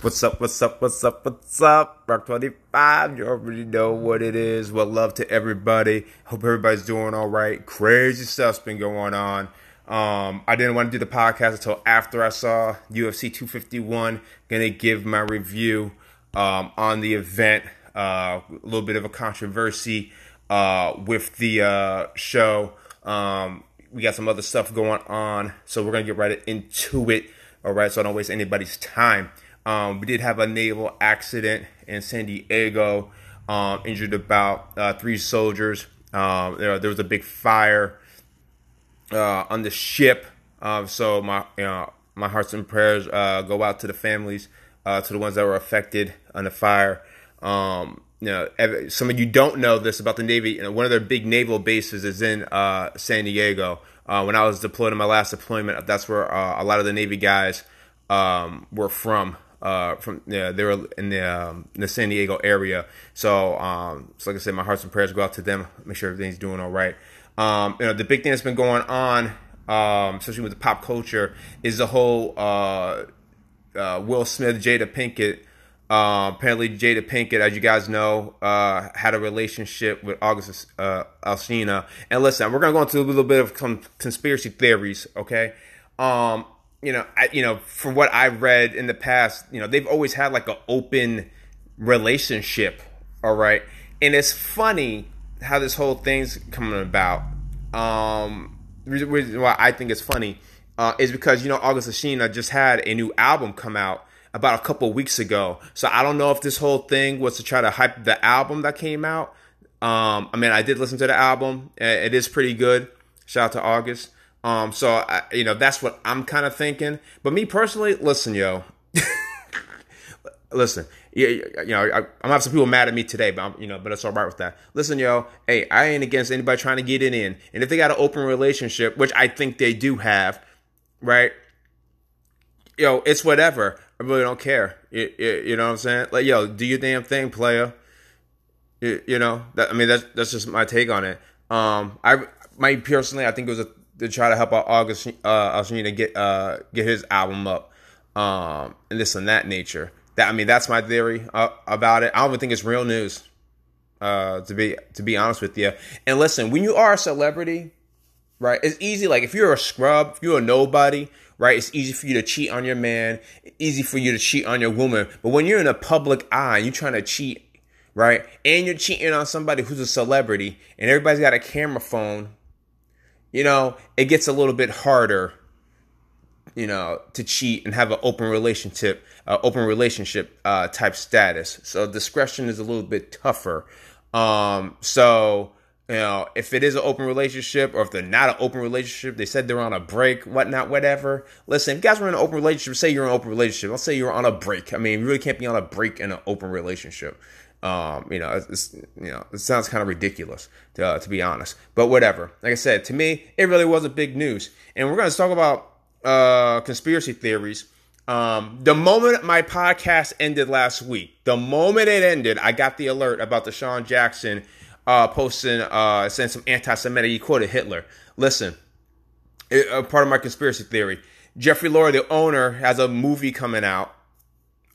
What's up, what's up, what's up, what's up? Rock 25, you already know what it is. Well, love to everybody. Hope everybody's doing all right. Crazy stuff's been going on. Um, I didn't want to do the podcast until after I saw UFC 251. Gonna give my review um, on the event. Uh, a little bit of a controversy uh, with the uh, show. Um, we got some other stuff going on, so we're gonna get right into it. All right, so I don't waste anybody's time. Um, we did have a naval accident in San Diego, um, injured about uh, three soldiers. Um, there, there, was a big fire uh, on the ship, uh, so my you know, my hearts and prayers uh, go out to the families, uh, to the ones that were affected on the fire. Um, you know, some of you don't know this about the Navy. You know, one of their big naval bases is in uh, San Diego. when I was deployed in my last deployment, that's where a lot of the Navy guys um, were from uh, from yeah, they were in the um, the San Diego area. So, um, so like I said, my hearts and prayers go out to them. Make sure everything's doing all right. Um, you know, the big thing that's been going on, um, especially with the pop culture, is the whole uh, uh, Will Smith, Jada Pinkett. Uh, apparently, Jada Pinkett, as you guys know, uh, had a relationship with August uh, Alsina. And listen, we're gonna go into a little bit of some conspiracy theories, okay? Um, you know, I, you know, from what I've read in the past, you know, they've always had like an open relationship. All right, and it's funny how this whole thing's coming about. Um, reason why I think it's funny uh, is because you know August Alsina just had a new album come out about a couple weeks ago. So I don't know if this whole thing was to try to hype the album that came out. Um, I mean, I did listen to the album; it is pretty good. Shout out to August. Um, so I, you know that's what I'm kind of thinking. But me personally, listen, yo, listen, you, you know, I, am gonna have some people mad at me today, but I'm, you know, but it's all right with that. Listen, yo, hey, I ain't against anybody trying to get it in, and if they got an open relationship, which I think they do have, right? Yo, it's whatever. I really don't care. You, you, you know what I'm saying? Like, yo, do your damn thing, player. You, you know, that, I mean, that's that's just my take on it. Um, I, my personally, I think it was a to try to help out August uh to get uh get his album up um and this and that nature. That I mean that's my theory uh, about it. I don't even think it's real news. Uh to be to be honest with you. And listen, when you are a celebrity, right? It's easy like if you're a scrub, if you're a nobody, right? It's easy for you to cheat on your man, easy for you to cheat on your woman. But when you're in a public eye, you're trying to cheat, right? And you're cheating on somebody who's a celebrity and everybody's got a camera phone you know, it gets a little bit harder, you know, to cheat and have an open relationship, uh, open relationship uh, type status. So discretion is a little bit tougher. Um, so you know, if it is an open relationship or if they're not an open relationship, they said they're on a break, whatnot, whatever. Listen, if you guys were in an open relationship, say you're in an open relationship. I'll say you're on a break. I mean, you really can't be on a break in an open relationship. Um, you know, it's, you know, it sounds kind of ridiculous to, uh, to be honest, but whatever. Like I said, to me, it really wasn't big news. And we're going to talk about uh, conspiracy theories. Um, the moment my podcast ended last week, the moment it ended, I got the alert about DeSean Jackson uh, posting uh, saying some anti-Semitic. He quoted Hitler. Listen, it, uh, part of my conspiracy theory. Jeffrey Lurie, the owner, has a movie coming out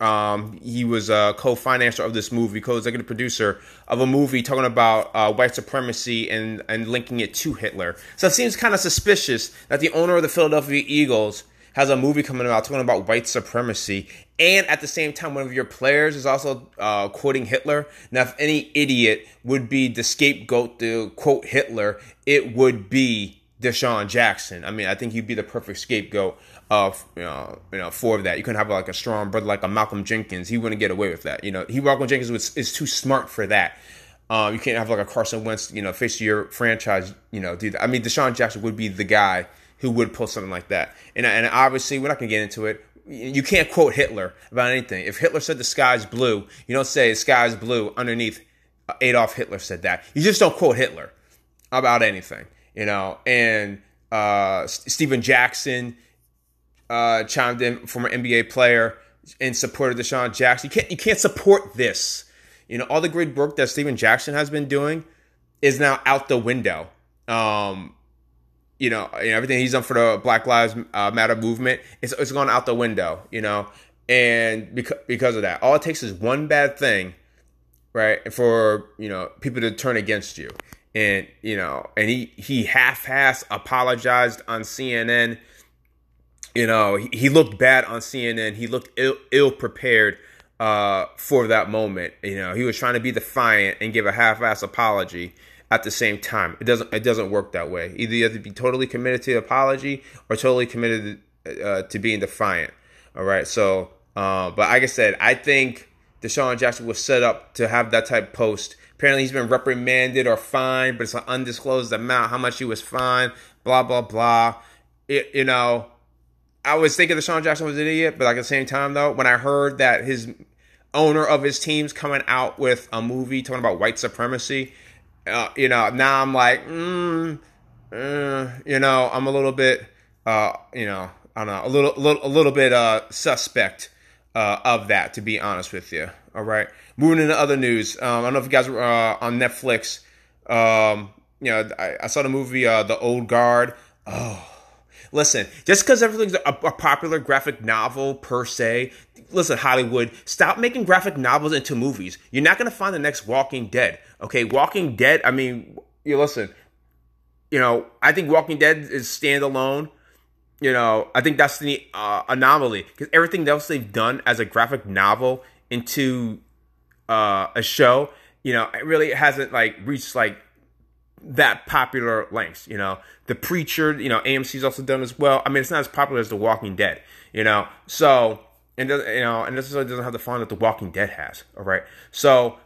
um, he was a co-financer of this movie, co-executive producer of a movie talking about uh, white supremacy and, and linking it to Hitler. So it seems kind of suspicious that the owner of the Philadelphia Eagles has a movie coming out talking about white supremacy, and at the same time, one of your players is also uh, quoting Hitler. Now, if any idiot would be the scapegoat to quote Hitler, it would be DeSean Jackson. I mean, I think he'd be the perfect scapegoat of you know, you know for that. You couldn't have like a strong brother like a Malcolm Jenkins. He wouldn't get away with that. You know, he Malcolm Jenkins was is too smart for that. Um, you can't have like a Carson Wentz, you know, face your franchise, you know, do that. I mean, DeSean Jackson would be the guy who would pull something like that. And and obviously, we're not gonna get into it. You can't quote Hitler about anything. If Hitler said the sky's blue, you don't say the sky's blue underneath. Adolf Hitler said that. You just don't quote Hitler about anything, you know. And uh, Stephen Jackson, uh, chimed in, former NBA player, in support of DeSean Jackson. You can't you can't support this. You know, all the great work that Stephen Jackson has been doing is now out the window. Um, you know, you know everything he's done for the Black Lives uh, Matter movement, it's, it's gone out the window. You know, and because because of that, all it takes is one bad thing, right, for you know people to turn against you, and you know, and he he half-ass apologized on CNN. You know, he, looked bad on CNN. He looked ill ill prepared uh, for that moment. You know, he was trying to be defiant and give a half-ass apology at the same time. It doesn't it doesn't work that way. Either you have to be totally committed to the apology or totally committed uh, to being defiant. All right. So, uh, but like I said, I think DeSean Jackson was set up to have that type post. Apparently, he's been reprimanded or fined, but it's an undisclosed amount. How much he was fined? Blah blah blah. It, you know, I was thinking DeSean Jackson was an idiot, but like at the same time, though, when I heard that his owner of his team's coming out with a movie talking about white supremacy, uh, you know, now I'm like, mm, uh, you know, I'm a little bit, uh, you know, I don't know, a little, a little, a little bit uh, suspect uh, of that, to be honest with you. All right, moving into other news. Um, I don't know if you guys were uh, on Netflix. Um, you know, I, I saw the movie uh, The Old Guard. Oh, listen, just because everything's a, a popular graphic novel per se, listen, Hollywood, stop making graphic novels into movies. You're not going to find the next Walking Dead. Okay, Walking Dead, I mean, you listen, you know, I think Walking Dead is standalone. You know, I think that's the uh, anomaly because everything else they've done as a graphic novel into uh, a show, you know, it really hasn't like reached like that popular lengths. You know, The Preacher, you know, AMC's also done as well. I mean, it's not as popular as The Walking Dead. You know, so and you know, and this doesn't have the fun that The Walking Dead has. All right, so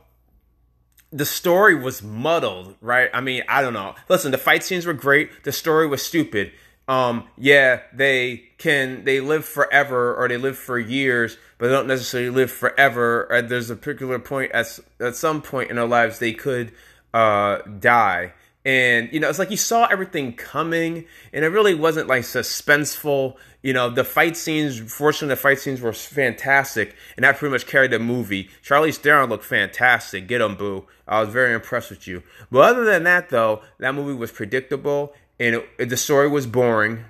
the story was muddled, right? I mean, I don't know. Listen, the fight scenes were great. The story was stupid. Um, yeah, they can they live forever or they live for years, but they don't necessarily live forever. Or there's a particular point at at some point in their lives they could uh die. And you know, it's like you saw everything coming, and it really wasn't like suspenseful. You know, the fight scenes, fortunately, the fight scenes were fantastic, and that pretty much carried the movie. Charlize Theron looked fantastic. Get him, boo. I was very impressed with you. But other than that, though, that movie was predictable, and it, it, the story was boring.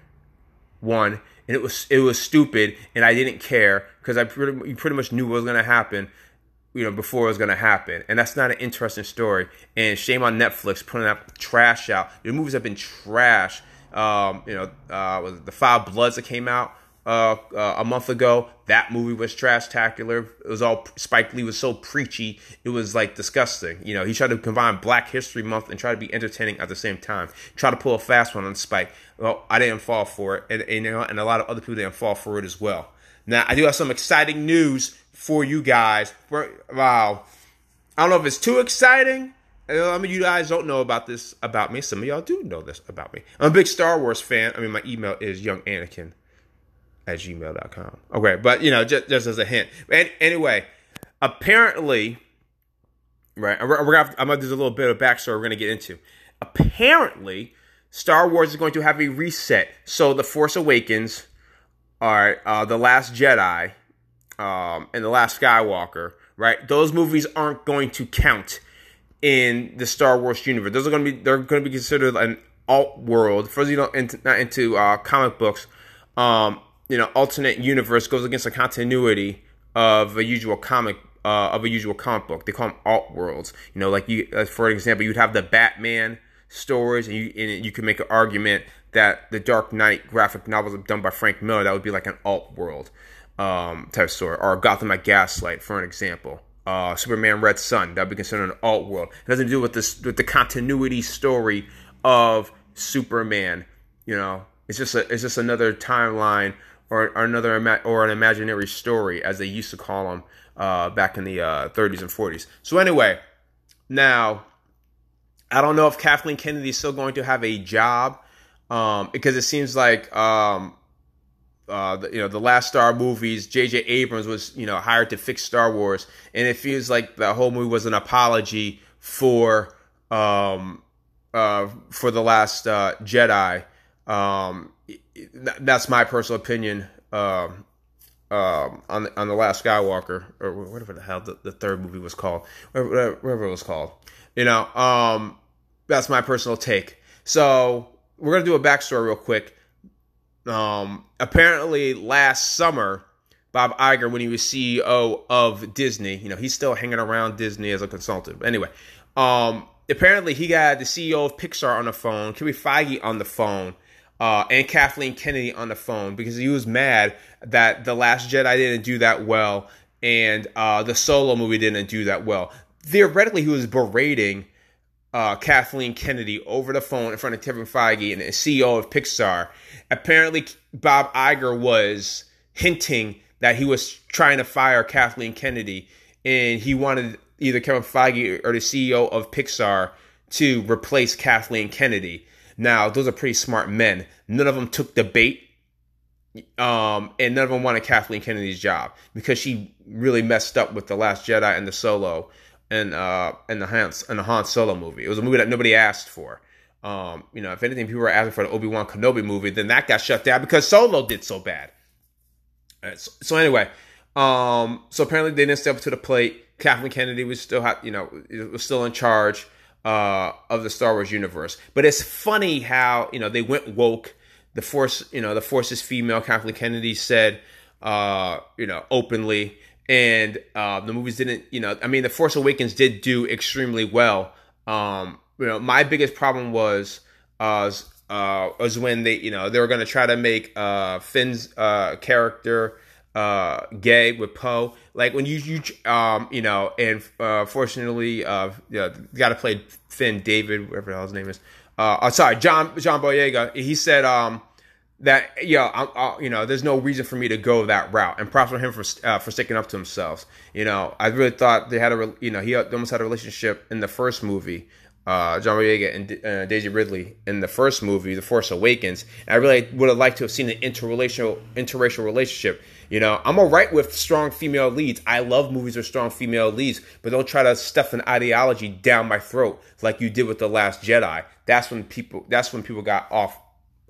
One, and it was it was stupid, and I didn't care because I pretty, pretty much knew what was going to happen you know, before it was going to happen. And that's not an interesting story. And shame on Netflix putting that trash out. The movies have been trash. Um, you know, uh, was the Five Bloods that came out uh, uh, a month ago. That movie was trash tacular. It was all Spike Lee was so preachy. It was like disgusting. You know, he tried to combine Black History Month and try to be entertaining at the same time. Try to pull a fast one on Spike. Well, I didn't fall for it, and, and you know, and a lot of other people didn't fall for it as well. Now, I do have some exciting news for you guys. Wow, I don't know if it's too exciting I mean, you guys don't know about this about me. Some of y'all do know this about me. I'm a big Star Wars fan. I mean, my email is younganakin at gmail.com. Okay, but, you know, just, just as a hint. And anyway, apparently, right, we're, we're gonna, I'm going to do a little bit of backstory we're going to get into. Apparently, Star Wars is going to have a reset. So, The Force Awakens, all right, uh, The Last Jedi, um, and The Last Skywalker, right? Those movies aren't going to count in the Star Wars universe. Those are going to be they're going to be considered an alt world. For those you don't into, not into uh, comic books, um, you know, alternate universe goes against the continuity of a usual comic uh, of a usual comic book. They call them alt worlds. You know, like you, uh, for example, you'd have the Batman stories, and you and you could make an argument that the Dark Knight graphic novels done by Frank Miller that would be like an alt world um, type story, or Gotham by Gaslight, for an example uh, Superman Red Sun. That would be considered an alt world. It to do with this with the continuity story of Superman. You know, it's just a, it's just another timeline or, or another ima- or an imaginary story, as they used to call them uh, back in the uh, 30s and 40s. So anyway, now I don't know if Kathleen Kennedy is still going to have a job um, because it seems like um, uh, the, you know the last Star movies, J.J. Abrams was you know hired to fix Star Wars, and it feels like the whole movie was an apology for um, uh, for the last uh, Jedi. Um, that's my personal opinion um, um, on the, on the last Skywalker or whatever the hell the, the third movie was called, whatever, whatever it was called. You know, um, that's my personal take. So we're gonna do a backstory real quick um, apparently last summer Bob Iger when he was CEO of Disney. You know, he's still hanging around Disney as a consultant. Anyway, um, apparently he got the CEO of Pixar on the phone, Kevin Feige on the phone, uh, and Kathleen Kennedy on the phone because he was mad that The Last Jedi didn't do that well and uh, the Solo movie didn't do that well. Theoretically, he was berating uh, Kathleen Kennedy over the phone in front of Kevin Feige and the CEO of Pixar. Apparently, Bob Iger was hinting that he was trying to fire Kathleen Kennedy, and he wanted either Kevin Feige or the CEO of Pixar to replace Kathleen Kennedy. Now, those are pretty smart men. None of them took the bait, um, and none of them wanted Kathleen Kennedy's job because she really messed up with the Last Jedi and the Solo and uh and the Han and the Han Solo movie. It was a movie that nobody asked for. Um, you know, if anything, people were asking for the Obi Wan Kenobi movie, then that got shut down because Solo did so bad. So, so, anyway, um, so apparently they didn't step up to the plate. Kathleen Kennedy was still, you know, was still in charge uh, of the Star Wars universe. But it's funny how you know they went woke. The force, you know, the force is female. Kathleen Kennedy said, uh, you know, openly, and uh, the movies didn't. You know, I mean, the Force Awakens did do extremely well. Um, you know, my biggest problem was uh, uh, was when they, you know, they were going to try to make uh, Finn's uh, character uh, gay with Poe. Like when you, you, um, you know, and uh, fortunately, uh, yeah, the guy that played Finn, David, whatever the hell his name is. Uh, oh, sorry, John John Boyega. He said, um, that I, I, you know, there's no reason for me to go that route. And props for him for uh, for sticking up to himself. You know, I really thought they had a you know he almost had a relationship in the first movie. Uh, John Boyega and uh, Daisy Ridley in the first movie, The Force Awakens. And I really would have liked to have seen an interracial interracial relationship. You know, I'm alright with strong female leads. I love movies with strong female leads, but don't try to stuff an ideology down my throat like you did with The Last Jedi. That's when people that's when people got off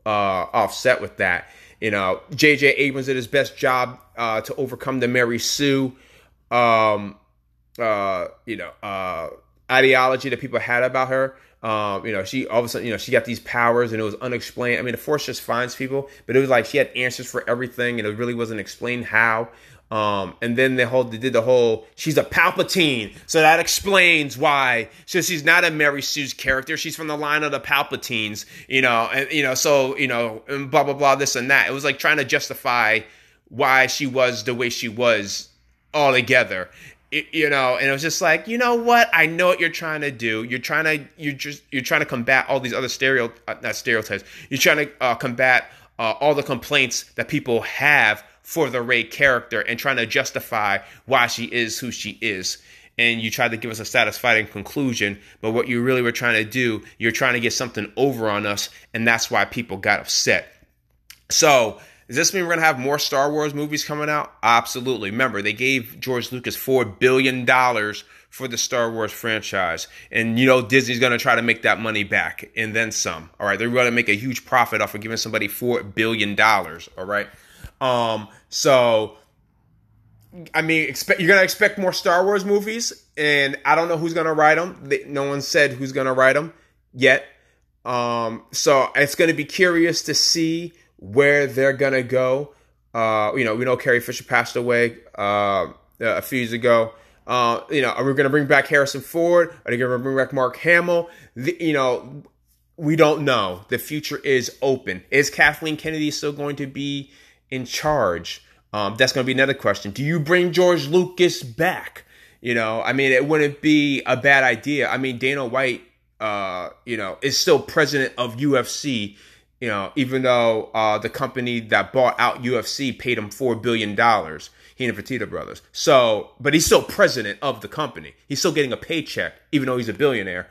uh, offset with that. You know, J.J. Abrams did his best job uh, to overcome the Mary Sue, um, uh, you know, uh, ideology that people had about her. Um, you know, she all of a sudden, you know, she got these powers and it was unexplained. I mean, the Force just finds people, but it was like she had answers for everything and it really wasn't explained how. Um, and then the whole they did the whole she's a Palpatine, so that explains why. So she's not a Mary Sue's character; she's from the line of the Palpatines, you know, and you know, so you know, and blah blah blah, this and that. It was like trying to justify why she was the way she was altogether. It, you know, and it was just like, you know what? I know what you're trying to do. You're trying to, you're just, you're trying to combat all these other stereo, uh, not stereotypes. You're trying to uh, combat uh, all the complaints that people have for the Rey character and trying to justify why she is who she is. And you tried to give us a satisfying conclusion, but what you really were trying to do, you're trying to get something over on us, and that's why people got upset. So, does this mean we're going to have more Star Wars movies coming out? Absolutely. Remember, they gave George Lucas $4 billion for the Star Wars franchise. And, you know, Disney's going to try to make that money back and then some. All right. They're going to make a huge profit off of giving somebody $4 billion. All right. Um, so I mean, expect you're gonna expect more Star Wars movies, and I don't know who's gonna write them. no one said who's gonna write them yet. Um, so it's gonna be curious to see where they're gonna go. Uh, you know, we know Carrie Fisher passed away uh, a few years ago. Uh, you know, are we gonna bring back Harrison Ford? Are they gonna bring back Mark Hamill? The, you know, we don't know. The future is open. Is Kathleen Kennedy still going to be in charge? Um, that's going to be another question. Do you bring George Lucas back? You know, I mean, it wouldn't be a bad idea. I mean, Dana White, uh, you know, is still president of UFC. You know, even though uh, the company that bought out UFC paid him four billion dollars, he and the Fertitta brothers. So, but he's still president of the company. He's still getting a paycheck, even though he's a billionaire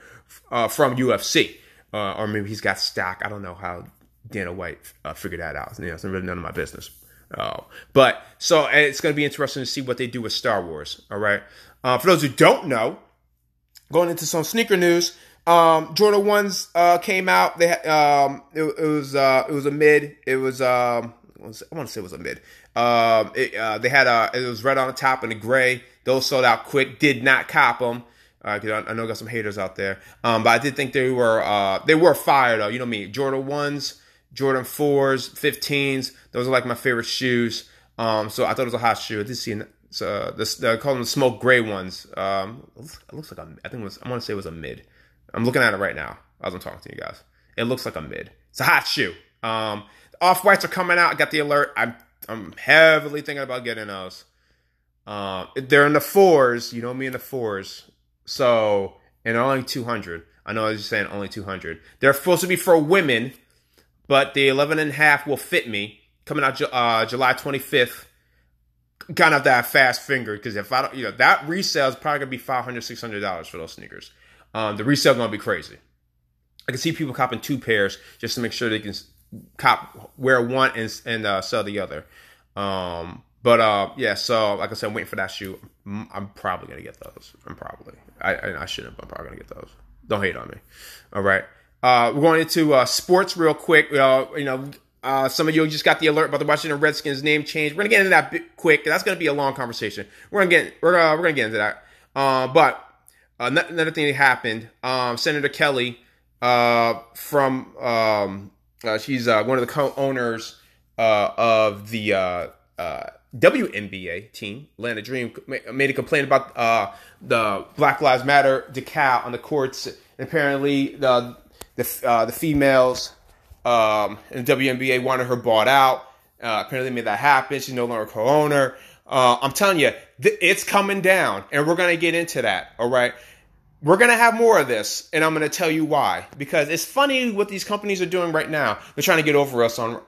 uh, from UFC. Uh, or maybe he's got stock. I don't know how Dana White uh, figured that out. You know, it's really none of my business. Oh, but so it's going to be interesting to see what they do with Star Wars. All right. Uh, for those who don't know, going into some sneaker news, um, Jordan ones uh, came out. They um, it, it was uh, it was a mid. It was um, I want to say it was a mid. Um, it, uh, they had a it was red on the top and the gray. Those sold out quick. Did not cop them. Uh, cause I, I know I got some haters out there. Um, but I did think they were uh, they were fire though. You know me, Jordan ones. Jordan 4s, 15s. Those are like my favorite shoes. Um, so I thought it was a hot shoe. I did see uh, this. They call them the smoke gray ones. Um, it looks, like a, I think it was. I want to say it was a mid. I'm looking at it right now as I'm talking to you guys. It looks like a mid. It's a hot shoe. Um, off whites are coming out. I got the alert. I'm I'm heavily thinking about getting those. Uh, they're in the fours. You know me in the fours. So and only 200. I know I was just saying only 200. They're supposed to be for women, but the 11 and a half will fit me. Coming out uh, July 25th. Kind of that fast finger because if I don't, you know, that resale is probably gonna be 500 600 dollars for those sneakers. Um, the resale gonna be crazy. I can see people copping two pairs just to make sure they can cop wear one and and uh, sell the other. Um, but uh, yeah, so like I said, I'm waiting for that shoe. I'm probably gonna get those. I'm probably. I I, I shouldn't, but I'm probably gonna get those. Don't hate on me. All right. Uh, we're going into uh, sports real quick. Uh, you know, uh, some of you just got the alert about the Washington Redskins name change. We're gonna get into that quick. That's gonna be a long conversation. We're gonna get we're uh, we're gonna get into that. Uh, but another thing that happened. Um, Senator Kelly uh, from um, uh, she's uh, one of the co-owners of the WNBA team, Atlanta Dream, made a complaint about the Black Lives Matter decal on the courts. Apparently, the the uh, the females um, in the WNBA wanted her bought out. Uh, apparently, made that happen. She's no longer co-owner. Uh, I'm telling you, th- it's coming down, and we're gonna get into that. All right. We're going to have more of this, and I'm going to tell you why. Because it's funny what these companies are doing right now. They're trying to get over us on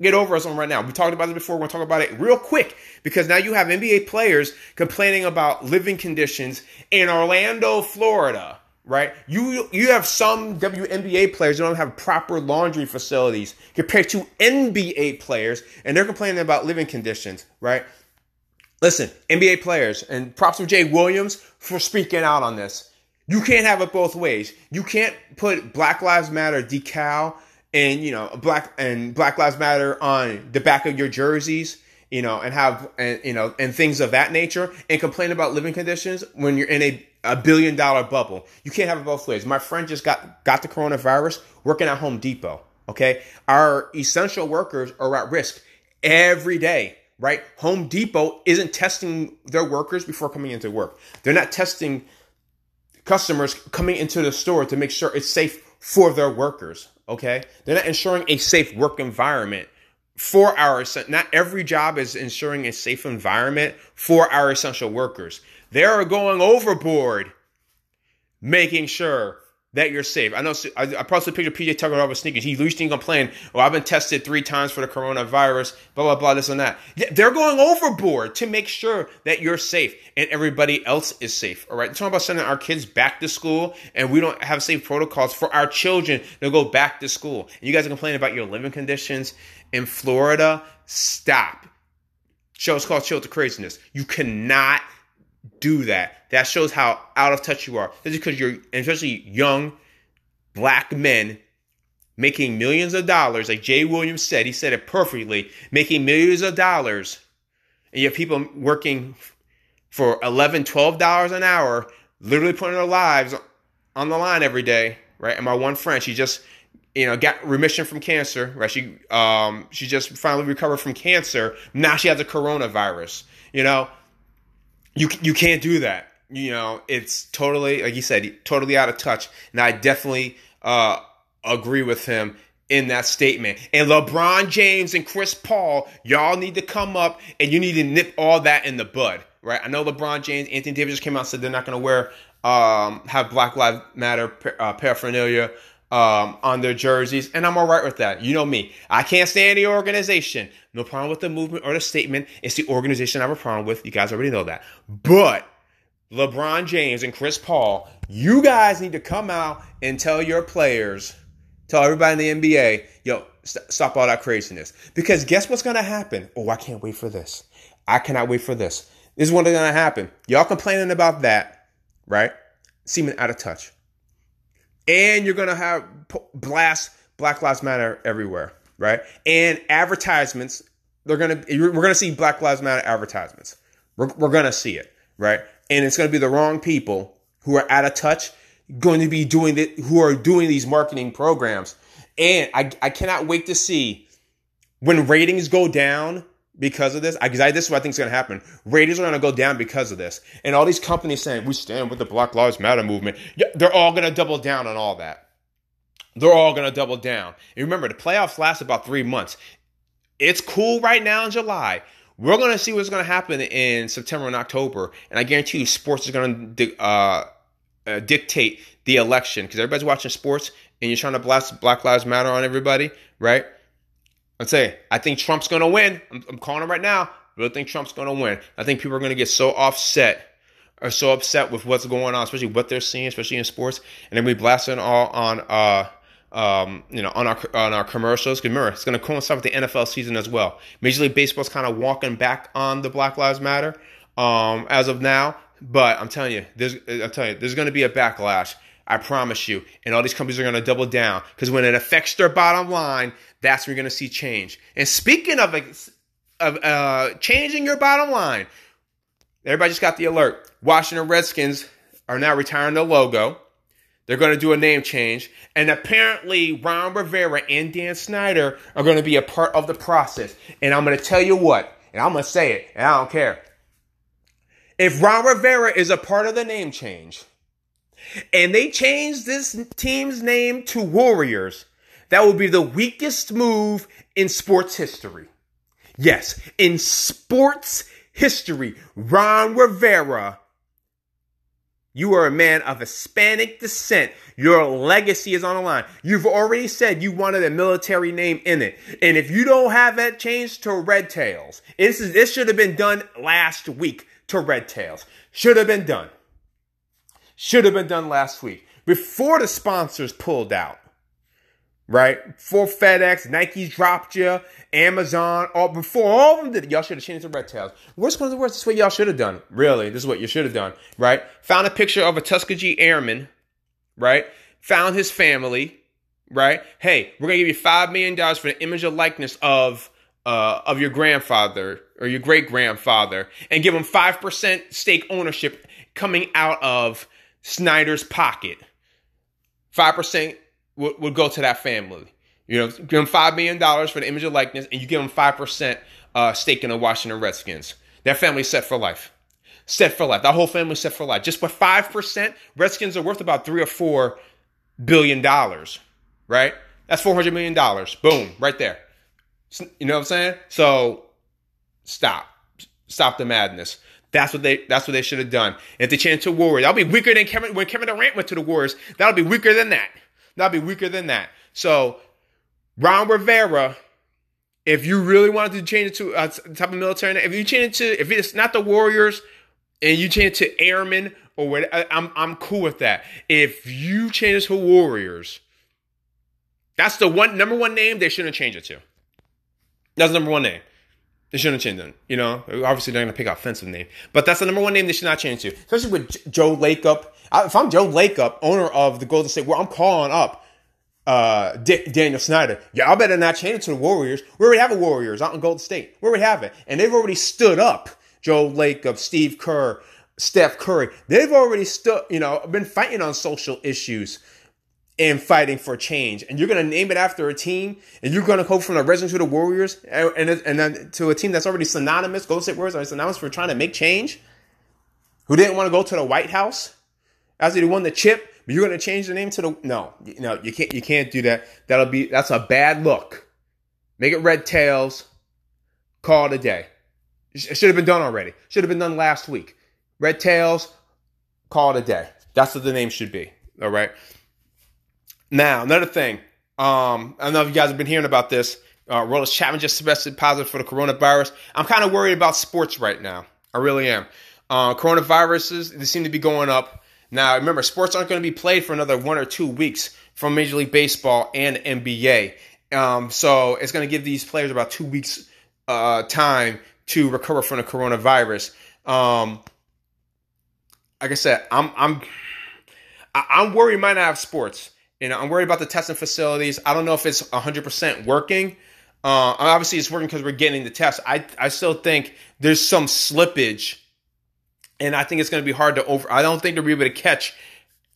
get over us on right now. We talked about it before. We're going to talk about it real quick because now you have NBA players complaining about living conditions in Orlando, Florida. Right, you you have some WNBA players who don't have proper laundry facilities compared to NBA players, and they're complaining about living conditions. Right, listen, NBA players, and props to Jay Williams for speaking out on this. You can't have it both ways. You can't put Black Lives Matter decal and you know black and Black Lives Matter on the back of your jerseys, you know, and have and you know and things of that nature, and complain about living conditions when you're in a a billion dollar bubble. You can't have it both ways. My friend just got got the coronavirus working at Home Depot. Okay, our essential workers are at risk every day. Right, Home Depot isn't testing their workers before coming into work. They're not testing customers coming into the store to make sure it's safe for their workers. Okay. They're not ensuring a safe work environment for our, not every job is ensuring a safe environment for our essential workers. They are going overboard making sure that you're safe. I know I, I posted a picture of PJ Tucker over sneakers. He used to complain, "Oh, I've been tested three times for the coronavirus." Blah blah blah. This and that. They're going overboard to make sure that you're safe and everybody else is safe. All right. They're talking about sending our kids back to school, and we don't have safe protocols for our children to go back to school. And you guys are complaining about your living conditions in Florida. Stop. Show is called Chill to Craziness. You cannot do that. That shows how out of touch you are. That's because you're, especially young black men making millions of dollars, like Jay Williams said, he said it perfectly, making millions of dollars, and you have people working for 11 $12 an hour, literally putting their lives on the line every day, right? And my one friend, she just, you know, got remission from cancer, right? She, um, she just finally recovered from cancer. Now she has a coronavirus, you know, you you can't do that. You know, it's totally like you said, totally out of touch. And I definitely uh, agree with him in that statement. And LeBron James and Chris Paul, y'all need to come up and you need to nip all that in the bud, right? I know LeBron James, Anthony Davis just came out and said they're not going to wear um, have Black Lives Matter uh, paraphernalia um, on their jerseys, and I'm all right with that. You know me. I can't stand the organization. No problem with the movement or the statement. It's the organization I have a problem with. You guys already know that. But LeBron James and Chris Paul, you guys need to come out and tell your players, tell everybody in the NBA, yo, st- stop all that craziness. Because guess what's going to happen? Oh, I can't wait for this. I cannot wait for this. This is what's going to happen. Y'all complaining about that, right? Seeming out of touch and you're gonna have blast Black Lives Matter everywhere, right? And advertisements, they're gonna we're gonna see Black Lives Matter advertisements. We're, we're gonna see it, right? And it's gonna be the wrong people who are out of touch going to be doing the who are doing these marketing programs. And I I cannot wait to see when ratings go down because of this. Because I, this is what I think is going to happen. Ratings are going to go down because of this. And all these companies saying, we stand with the Black Lives Matter movement, yeah, they're all going to double down on all that. They're all going to double down. And remember, the playoffs last about three months. It's cool right now in July. We're going to see what's going to happen in September and October. And I guarantee you, sports is going to uh, uh, dictate the election because everybody's watching sports and you're trying to blast Black Lives Matter on everybody, right? I'd say I think Trump's going to win. I'm, I'm, calling it right now. I really think Trump's going to win. I think people are going to get so offset or so upset with what's going on, especially what they're seeing, especially in sports, and then we blast it all on uh, um, you know, on our on our commercials. Remember, it's going to coincide with the NFL season as well. Major League Baseball's kind of walking back on the Black Lives Matter um, as of now, but I'm telling you, there's I'm telling you, there's going to be a backlash. I promise you. And all these companies are going to double down because when it affects their bottom line, that's when you're going to see change. And speaking of of uh, changing your bottom line, everybody just got the alert. Washington Redskins are now retiring the logo. They're going to do a name change. And apparently, Ron Rivera and Dan Snyder are going to be a part of the process. And I'm going to tell you what, and I'm going to say it, and I don't care. If Ron Rivera is a part of the name change, and they change this team's name to Warriors, that will be the weakest move in sports history. Yes, in sports history, Ron Rivera you are a man of Hispanic descent. Your legacy is on the line. You've already said you wanted a military name in it. And if you don't have that changed to Red Tails, this, is, this should have been done last week to Red Tails. Should have been done. Should have been done last week before the sponsors pulled out right? For FedEx, Nike's dropped you, Amazon, all before all of them did it. Y'all should have changed to red tails. Worst of the worst. This is what y'all should have done. Really, this is what you should have done, right? Found a picture of a Tuskegee airman, right? Found his family, right? Hey, we're gonna give you five million dollars for the image of likeness of uh, of your grandfather or your great grandfather, and give him five percent stake ownership coming out of Snyder's pocket. Five percent would, would go to that family. You know, give them five million dollars for the image of likeness, and you give them five percent uh, stake in the Washington Redskins. That family's set for life. Set for life. That whole family's set for life. Just for five percent, Redskins are worth about three or four billion dollars. Right? That's four hundred million dollars. Boom, right there. You know what I'm saying? So stop, stop the madness. That's what they. That's what they should have done. if they change to Warriors, that'll be weaker than Kevin when Kevin Durant went to the Warriors. That'll be weaker than that. That'll be weaker than that. So, Ron Rivera, if you really wanted to change it to uh, a type of military, if you change it to, if it's not the Warriors and you change it to Airmen or whatever, I'm, I'm cool with that. If you change it to Warriors, that's the one number one name they shouldn't change it to. That's the number one name. They shouldn't change it. You know, obviously they're going to pick an offensive name, but that's the number one name they should not change to. Especially with Joe Lacob if I'm Joe Lacob, owner of the Golden State, where I'm calling up uh, Dick Daniel Snyder, yeah, I better not change it to the Warriors. We already have a Warriors out in Golden State. Where we have it, and they've already stood up. Joe Lacob, Steve Kerr, Steph Curry. They've already stood, you know, been fighting on social issues and fighting for change. And you're going to name it after a team, and you're going to go from the Redskins to the Warriors, and, and, and then to a team that's already synonymous. Golden State Warriors are synonymous for trying to make change. Who didn't want to go to the White House? After they won the chip, but you're going to change the name to the no, no, you can't. You can't do that. That'll be that's a bad look. Make it red tails. Call it a day. It should have been done already. Should have been done last week. Red tails. Call it a day. That's what the name should be. All right. Now another thing. Um, I don't know if you guys have been hearing about this. Uh, Rollins Chapman just tested positive for the coronavirus. I'm kind of worried about sports right now. I really am. Uh, coronaviruses they seem to be going up. Now, remember, sports aren't going to be played for another one or two weeks from Major League Baseball and NBA. Um, so it's going to give these players about two weeks uh, time to recover from the coronavirus. Um, like I said, I'm I'm I'm worried. Might not have sports. You know, I'm worried about the testing facilities. I don't know if it's 100% working. Uh, obviously, it's working because we're getting the test. I I still think there's some slippage and I think it's going to be hard to over. I don't think they'll be able to catch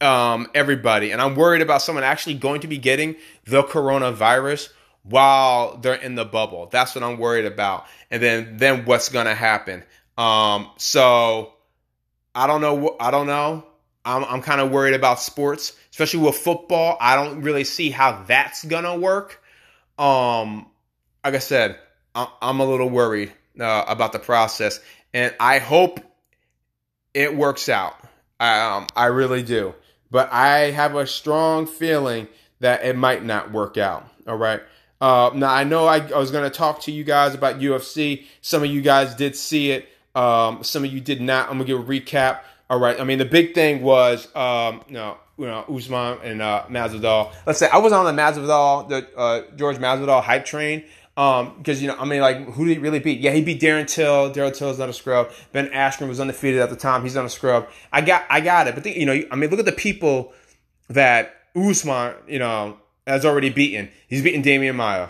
um, everybody, and I'm worried about someone actually going to be getting the coronavirus while they're in the bubble. That's what I'm worried about. And then then what's gonna happen? Um, so I don't know. I don't know. I'm I'm kind of worried about sports, especially with football. I don't really see how that's gonna work. Um, like I said, I'm a little worried uh, about the process, and I hope it works out. Um, I really do, but I have a strong feeling that it might not work out. All right. Uh, now I know I, I was to talk to you guys about UFC. Some of you guys did see it. Um, some of you did not. I'm gonna give a recap. All right. I mean, the big thing was, um, you know, you know, Usman and uh, Masvidal. Let's say I was on the Masvidal, the uh, George Masvidal hype train. Um, because you know, I mean, like, who did he really beat? Yeah, he beat Darren Till. Darren Till is not a scrub. Ben Askren was undefeated at the time. He's not a scrub. I got, I got it. But the, you know, I mean, look at the people that Usman, you know, has already beaten. He's beaten Demian Maia,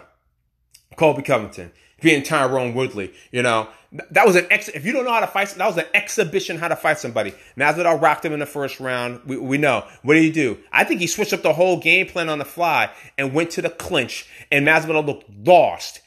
Colby Covington, beating Tyron Woodley. You know, that was an ex. If you don't know how to fight, that was an exhibition how to fight somebody. Masvidal rocked him in the first round. We, we know. What did he do? I think he switched up the whole game plan on the fly and went to the clinch. And Masvidal looked lost.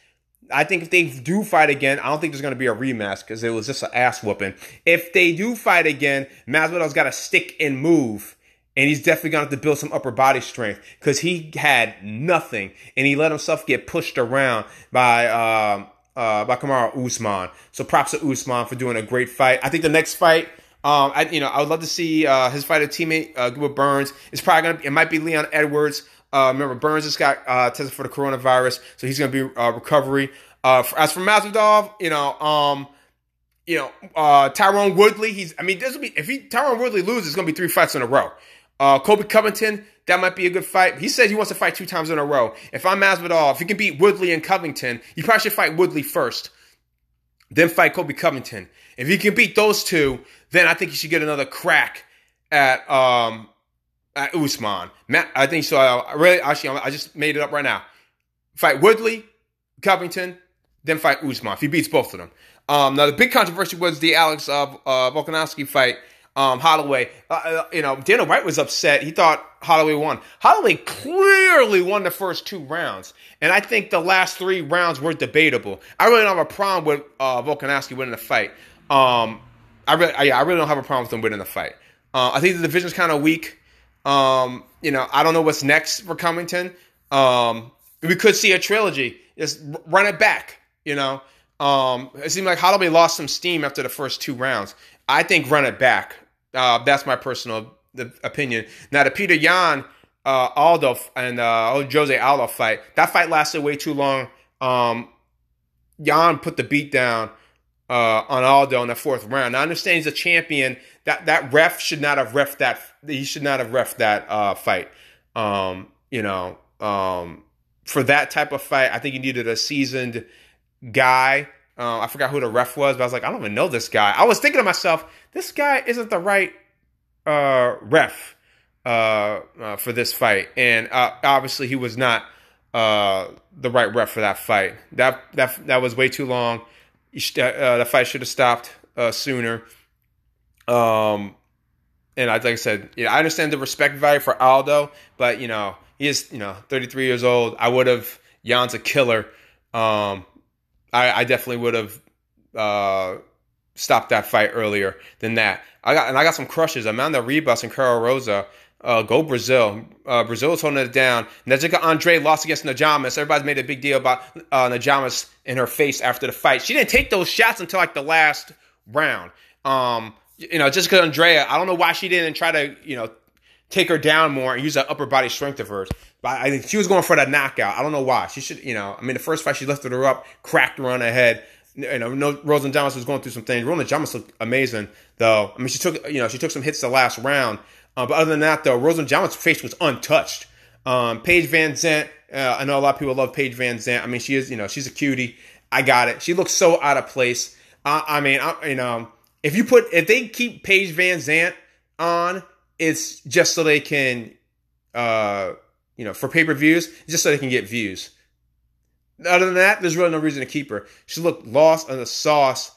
I think if they do fight again, I don't think there's going to be a rematch because it was just an ass whooping. If they do fight again, Masvidal's got to stick and move. And he's definitely going to have to build some upper body strength because he had nothing and he let himself get pushed around by um, uh, by Kamaru Usman. So props to Usman for doing a great fight. I think the next fight, um, I, you know, I would love to see uh, his fighter teammate uh, Burns. It's probably gonna, it might be Leon Edwards. Uh, remember, Burns just got uh, tested for the coronavirus, so he's gonna be uh, recovery. Uh, for, as for Masvidal, you know, um, you know, uh, Tyron Woodley. He's, I mean, this will be if he Tyron Woodley loses, it's gonna be three fights in a row. Uh, Colby Covington, that might be a good fight. He says he wants to fight two times in a row. If I'm Masvidal, if he can beat Woodley and Covington, you probably should fight Woodley first, then fight Colby Covington. If he can beat those two, then I think he should get another crack at um at Usman. Matt, I think so. I really, actually, I just made it up right now. Fight Woodley, Covington, then fight Usman. If he beats both of them. Um, now the big controversy was the Alex uh, uh, Volkanovski fight um, Holloway. Uh, uh, you know, Dana White was upset. He thought Holloway won. Holloway clearly won the first two rounds, and I think the last three rounds were debatable. I really don't have a problem with uh, Volkanovski winning the fight. Um, I really, I, I, really don't have a problem with him winning the fight. Uh, I think the division's kind of weak. Um, you know, I don't know what's next for Covington. Um, we could see a trilogy. Just run it back. You know, um, it seemed like Holloway lost some steam after the first two rounds. I think run it back. Uh, that's my personal opinion. Now the Petr Yan uh, Aldo and uh, Jose Aldo fight, that fight lasted way too long. Um, Yan put the beat down uh, on Aldo in the fourth round. Now I understand he's a champion. That that ref should not have ref that. He should not have ref that uh, fight. Um, you know, um, for that type of fight, I think he needed a seasoned guy uh, I forgot who the ref was, but I was like, I don't even know this guy. I was thinking to myself, this guy isn't the right uh, ref uh, uh for this fight, and uh, obviously he was not uh, the right ref for that fight. That that that was way too long. the fight should have stopped sooner. Um, and I, like I said, I understand the respect value for Aldo, but you know he is you know 33 years old. I would have Yan's a killer. Um, I, I definitely would have uh, stopped that fight earlier than that. I got and I got some crushes. Amanda Ribas and Karol Rosa. Uh, go Brazil. Uh, Brazil is holding it down. Jessica Andrade lost against Namajunas. Everybody's made a big deal about uh, Namajunas in her face after the fight. She didn't take those shots until like the last round. Um, you know, Jessica Andrade, I don't know why she didn't try to, you know, take her down more and use that upper body strength of hers. But I think she was going for that knockout. I don't know why. She should, you know, I mean, the first fight she lifted her up, cracked her on the head. You know, no, Rose Namajunas was going through some things. Rose Namajunas looked amazing, though. I mean, she took, you know, she took some hits the last round. Uh, but other than that, though, Rose Namajunas' face was untouched. Um, Paige VanZant, uh, I know a lot of people love Paige VanZant. I mean, she is, you know, she's a cutie. I got it. She looks so out of place. I mean, I, you know, if you put, if they keep Paige VanZant on, it's just so they can, uh, you know, for pay per views, just so they can get views. Other than that, there's really no reason to keep her. She looked lost on the sauce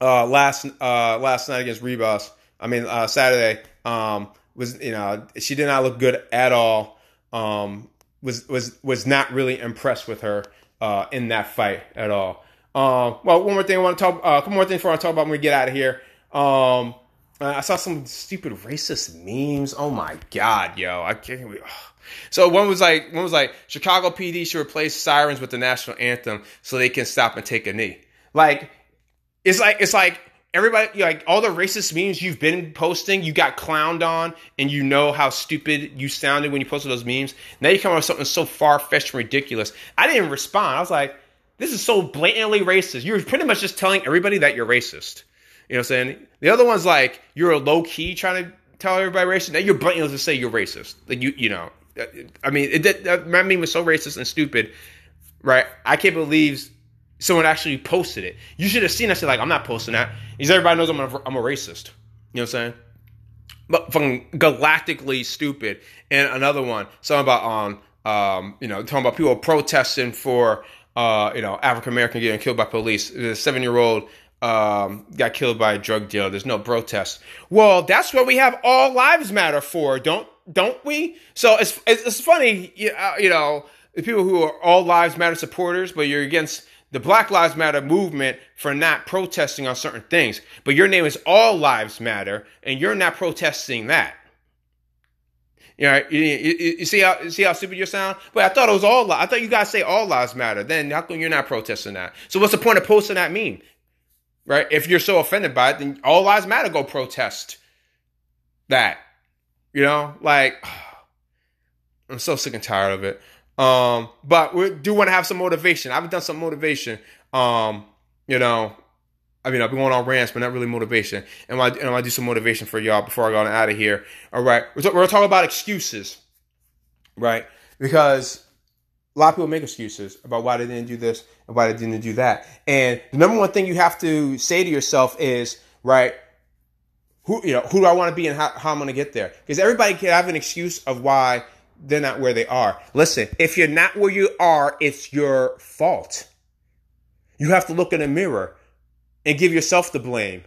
uh, last uh, last night against Ribas. I mean, uh, Saturday um, was you know she did not look good at all. Um, was was was not really impressed with her uh, in that fight at all. Um, well, one more thing I want to talk. Uh, a couple more things I want to talk about when we get out of here. Um, Uh, I saw some stupid racist memes. Oh my god, yo, I can't. So one was like, one was like, Chicago PD should replace sirens with the national anthem so they can stop and take a knee. Like, it's like it's like everybody like all the racist memes you've been posting, you got clowned on, and you know how stupid you sounded when you posted those memes. Now you come up with something so far fetched and ridiculous. I didn't respond. I was like, this is so blatantly racist. You're pretty much just telling everybody that you're racist. You know what I'm saying? The other one's like you're a low key trying to tell everybody racist. Now you're blatantly to say you're racist. Like you, you know. I mean, it, that, that meme was so racist and stupid, right? I can't believe someone actually posted it. You should have seen. I said like, I'm not posting that because everybody knows I'm a, I'm a racist. You know what I'm saying? But fucking galactically stupid. And another one, something about um um you know talking about people protesting for uh you know African American getting killed by police. The seven year old um, got killed by a drug dealer. There's no protest. Well, that's what we have all lives matter for, don't don't we? So it's it's, funny, uh, you know, the people who are all lives matter supporters, but you're against the Black Lives Matter movement for not protesting on certain things. But your name is All Lives Matter, and you're not protesting that. You know, you, you, see how you see how stupid you sound. But I thought it was all. I thought you guys say all lives matter. Then how come you're not protesting that? So what's the point of posting that meme? Right? If you're so offended by it, then all lives matter. Go protest that. You know, like I'm so sick and tired of it. Um, but we do want to have some motivation. I've done some motivation. Um, you know, I mean, I've been going on rants, but not really motivation. And I, and I do some motivation for y'all before I go on out of here. All right, we're, t- we're talking about excuses, right? Because a lot of people make excuses about why they didn't do this and why they didn't do that. And the number one thing you have to say to yourself is, right, who you know, who do I want to be and how, how I'm going to get there? Because everybody can have an excuse of why they're not where they are. Listen, if you're not where you are, it's your fault. You have to look in the mirror and give yourself the blame.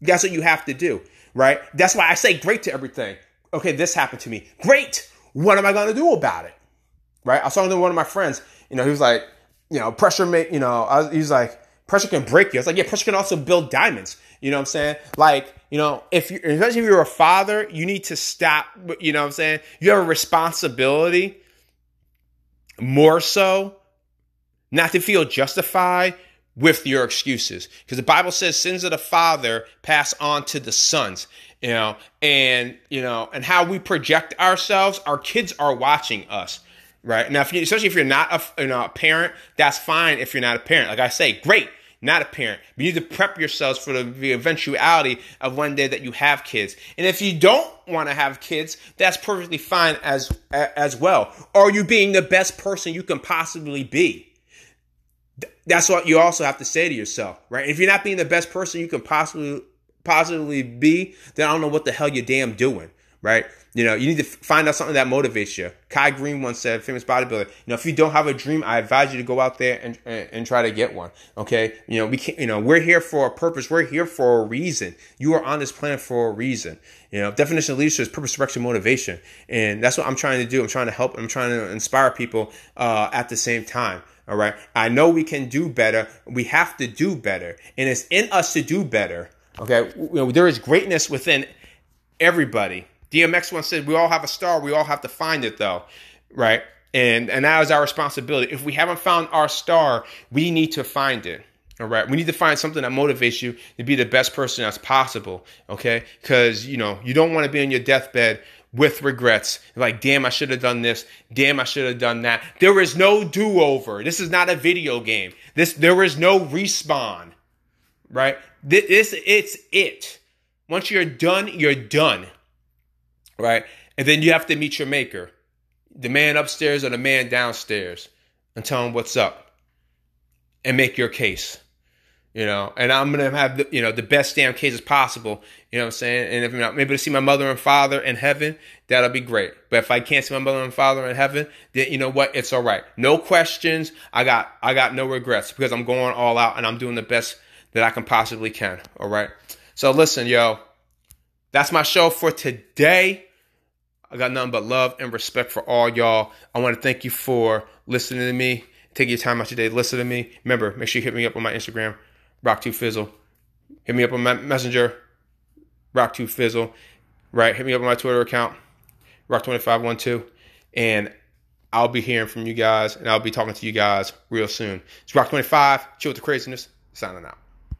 That's what you have to do, right? That's why I say great to everything. Okay, this happened to me. Great. What am I going to do about it? Right? I was talking to one of my friends. You know, he was like, you know, pressure make, you know, I was, he was like, pressure can break you. I was like, yeah, pressure can also build diamonds. You know what I'm saying? Like, you know, if you, especially if you're a father, you need to stop. You know what I'm saying? You have a responsibility more so not to feel justified with your excuses because the bible says sins of the father pass on to the sons you know and you know and how we project ourselves our kids are watching us right? Now, if you, especially if you're not a, you know, a parent, that's fine if you're not a parent. Like I say, great, not a parent. But you need to prep yourselves for the, the eventuality of one day that you have kids. And if you don't want to have kids, that's perfectly fine as as well. Are you being the best person you can possibly be? That's what you also have to say to yourself, right? If you're not being the best person you can possibly possibly be, then I don't know what the hell you're damn doing, right? You know, you need to find out something that motivates you. Kai Greene once said, famous bodybuilder, you know, if you don't have a dream, I advise you to go out there and, and, and, try to get one. Okay. You know, we can't, you know, we're here for a purpose. We're here for a reason. You are on this planet for a reason. You know, definition of leadership is purpose, direction, motivation. And that's what I'm trying to do. I'm trying to help. I'm trying to inspire people, uh, at the same time. All right. I know we can do better. We have to do better. And it's in us to do better. Okay. You know, there is greatness within everybody DMX once said, "We all have a star. We all have to find it, though, right?" And and that is our responsibility. If we haven't found our star, we need to find it. All right, we need to find something that motivates you to be the best person as possible. Okay, because you know you don't want to be on your deathbed with regrets. Like, damn, I should have done this. Damn, I should have done that. There is no do over. This is not a video game. This there is no respawn. Right? This it's it. Once you're done, you're done right? And then you have to meet your maker, the man upstairs or the man downstairs, and tell him what's up and make your case. You know, and I'm gonna have the, you know the best damn cases possible. You know what I'm saying? And if I'm not able to see my mother and father in heaven, that'll be great. But if I can't see my mother and father in heaven, then you know what? It's all right. No questions. I got I got no regrets because I'm going all out and I'm doing the best that I can possibly can. All right. So listen, yo, that's my show for today. I got nothing but love and respect for all y'all. I want to thank you for listening to me. Take your time out your day to listen to me. Remember, make sure you hit me up on my Instagram, Rock2Fizzle. Hit me up on my messenger, Rock2Fizzle. Right? Hit me up on my Twitter account, Rock2512. And I'll be hearing from you guys and I'll be talking to you guys real soon. It's Rock25, chill with the craziness, signing out.